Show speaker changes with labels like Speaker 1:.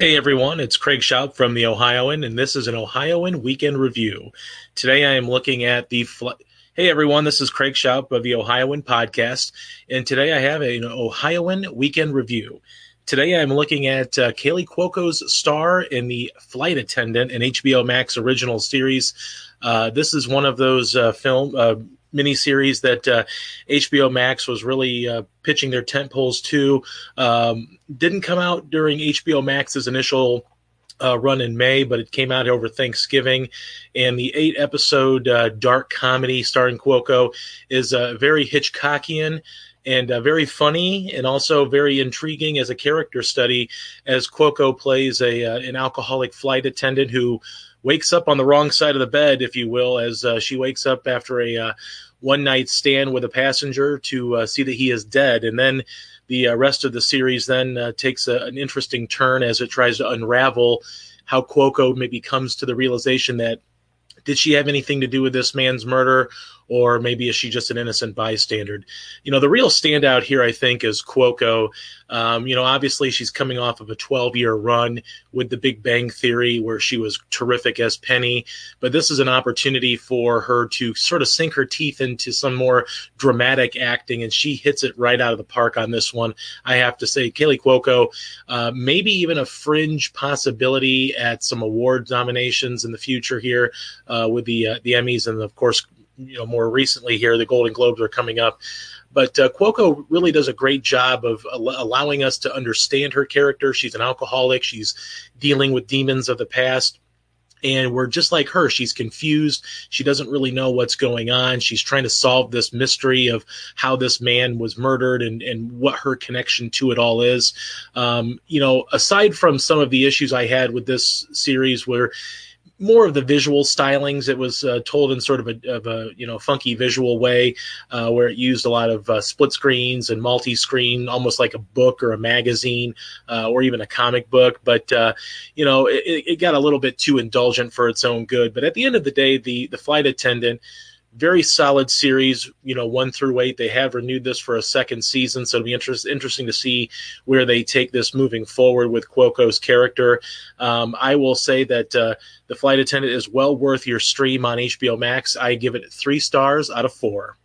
Speaker 1: Hey everyone, it's Craig Shoup from the Ohioan, and this is an Ohioan weekend review. Today I am looking at the. Fl- hey everyone, this is Craig Shoup of the Ohioan podcast, and today I have an Ohioan weekend review. Today I'm looking at uh, Kaley Cuoco's star in the Flight Attendant, an HBO Max original series. Uh, this is one of those uh, film uh, miniseries that uh, HBO Max was really uh, pitching their tent poles to. Um, didn't come out during HBO Max's initial uh, run in May, but it came out over Thanksgiving. And the eight episode uh, dark comedy starring Cuoco is uh, very Hitchcockian and uh, very funny and also very intriguing as a character study as Cuoco plays a uh, an alcoholic flight attendant who wakes up on the wrong side of the bed, if you will, as uh, she wakes up after a uh, one night stand with a passenger to uh, see that he is dead. And then the uh, rest of the series then takes a, an interesting turn as it tries to unravel how Cuoco maybe comes to the realization that did she have anything to do with this man's murder or maybe is she just an innocent bystander? You know, the real standout here, I think, is Cuoco. Um, you know, obviously she's coming off of a 12 year run with The Big Bang Theory, where she was terrific as Penny. But this is an opportunity for her to sort of sink her teeth into some more dramatic acting, and she hits it right out of the park on this one. I have to say, Kaley Cuoco, uh, maybe even a fringe possibility at some award nominations in the future here uh, with the uh, the Emmys and of course you know more recently here the golden globes are coming up but uh, Cuoco really does a great job of al- allowing us to understand her character. She's an alcoholic. She's dealing with demons of the past. And we're just like her. She's confused. She doesn't really know what's going on. She's trying to solve this mystery of how this man was murdered and, and what her connection to it all is. Um, you know, aside from some of the issues I had with this series where more of the visual stylings. It was uh, told in sort of a, of a you know funky visual way, uh, where it used a lot of uh, split screens and multi-screen, almost like a book or a magazine uh, or even a comic book. But uh, you know, it, it, got a little bit too indulgent for its own good. But at the end of the day, the the flight attendant very solid series, you know, one through eight. They have renewed this for a second season, so it'll be interest, interesting to see where they take this moving forward with Cuoco's character. Um, I will say that uh, The Flight Attendant is well worth your stream on HBO Max. I give it three stars out of four.